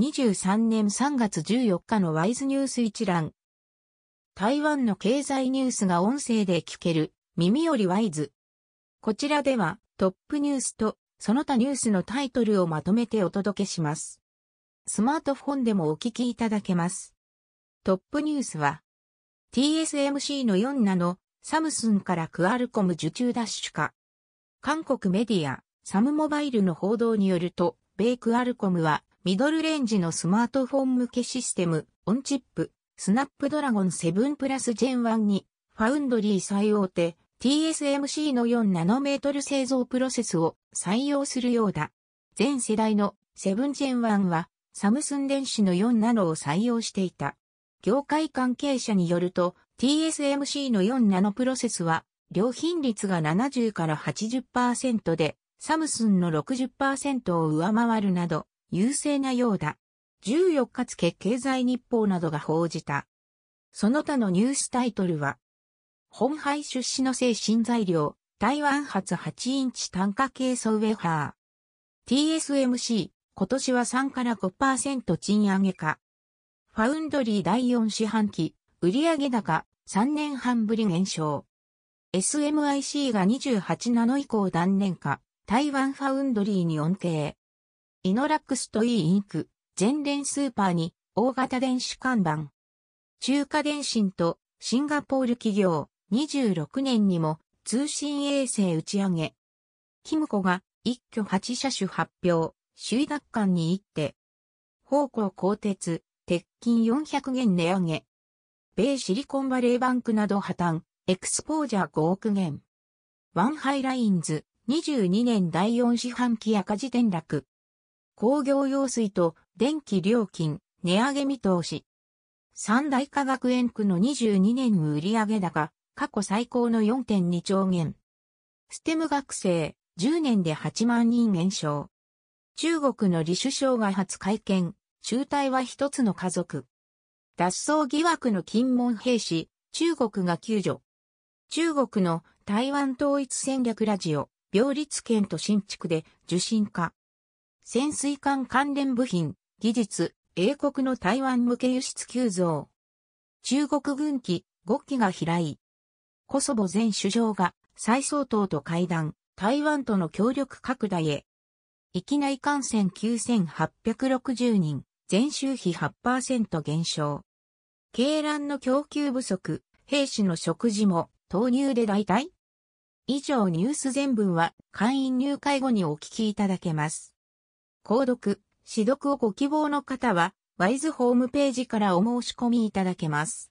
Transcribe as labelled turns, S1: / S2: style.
S1: 2023年3月14日のワイズニュース一覧。台湾の経済ニュースが音声で聞ける耳よりワイズ。こちらではトップニュースとその他ニュースのタイトルをまとめてお届けします。スマートフォンでもお聞きいただけます。トップニュースは TSMC の4ナノサムスンからクアルコム受注ダッシュ化。韓国メディアサムモバイルの報道によると、米クアルコムはミドルレンジのスマートフォン向けシステム、オンチップ、スナップドラゴン7プラスジェン1に、ファウンドリー最大手、TSMC の4ナノメートル製造プロセスを採用するようだ。全世代の7ジェン1は、サムスン電子の4ナノを採用していた。業界関係者によると、TSMC の4ナノプロセスは、良品率が70から80%で、サムスンの60%を上回るなど、優勢なようだ。14日付経済日報などが報じた。その他のニュースタイトルは、本廃出資の精神材料、台湾発8インチ単価系ソウェハー。TSMC、今年は3から5%賃上げか。ファウンドリー第4四半期、売上高3年半ぶり減少。SMIC が28ナノ以降断念か、台湾ファウンドリーに恩恵。イノラックスといいインク、全聯スーパーに大型電子看板。中華電信とシンガポール企業26年にも通信衛星打ち上げ。キムコが一挙8車種発表、首位奪還に一手。豊興鋼鉄、鉄筋400元値上げ。米シリコンバレーバンクなど破綻、エクスポージャー5億元。ワンハイラインズ、22年第4四半期赤字転落。工業用水と電気料金、値上げ見通し。三大化学園区の22年売上高、過去最高の4.2兆元。ステム学生、10年で8万人減少。中国の李首相が初会見、中隊は一つの家族。脱走疑惑の金門兵士、中国が救助。中国の台湾統一戦略ラジオ、病立県と新築で受信化。潜水艦関連部品、技術、英国の台湾向け輸出急増。中国軍機5機が飛来。コソボ前首相が再総統と会談、台湾との協力拡大へ。域内感染9860人、前週比8%減少。鶏卵の供給不足、兵士の食事も豆乳で代替以上ニュース全文は会員入会後にお聞きいただけます。購読、指読をご希望の方は、ワイズホームページからお申し込みいただけます。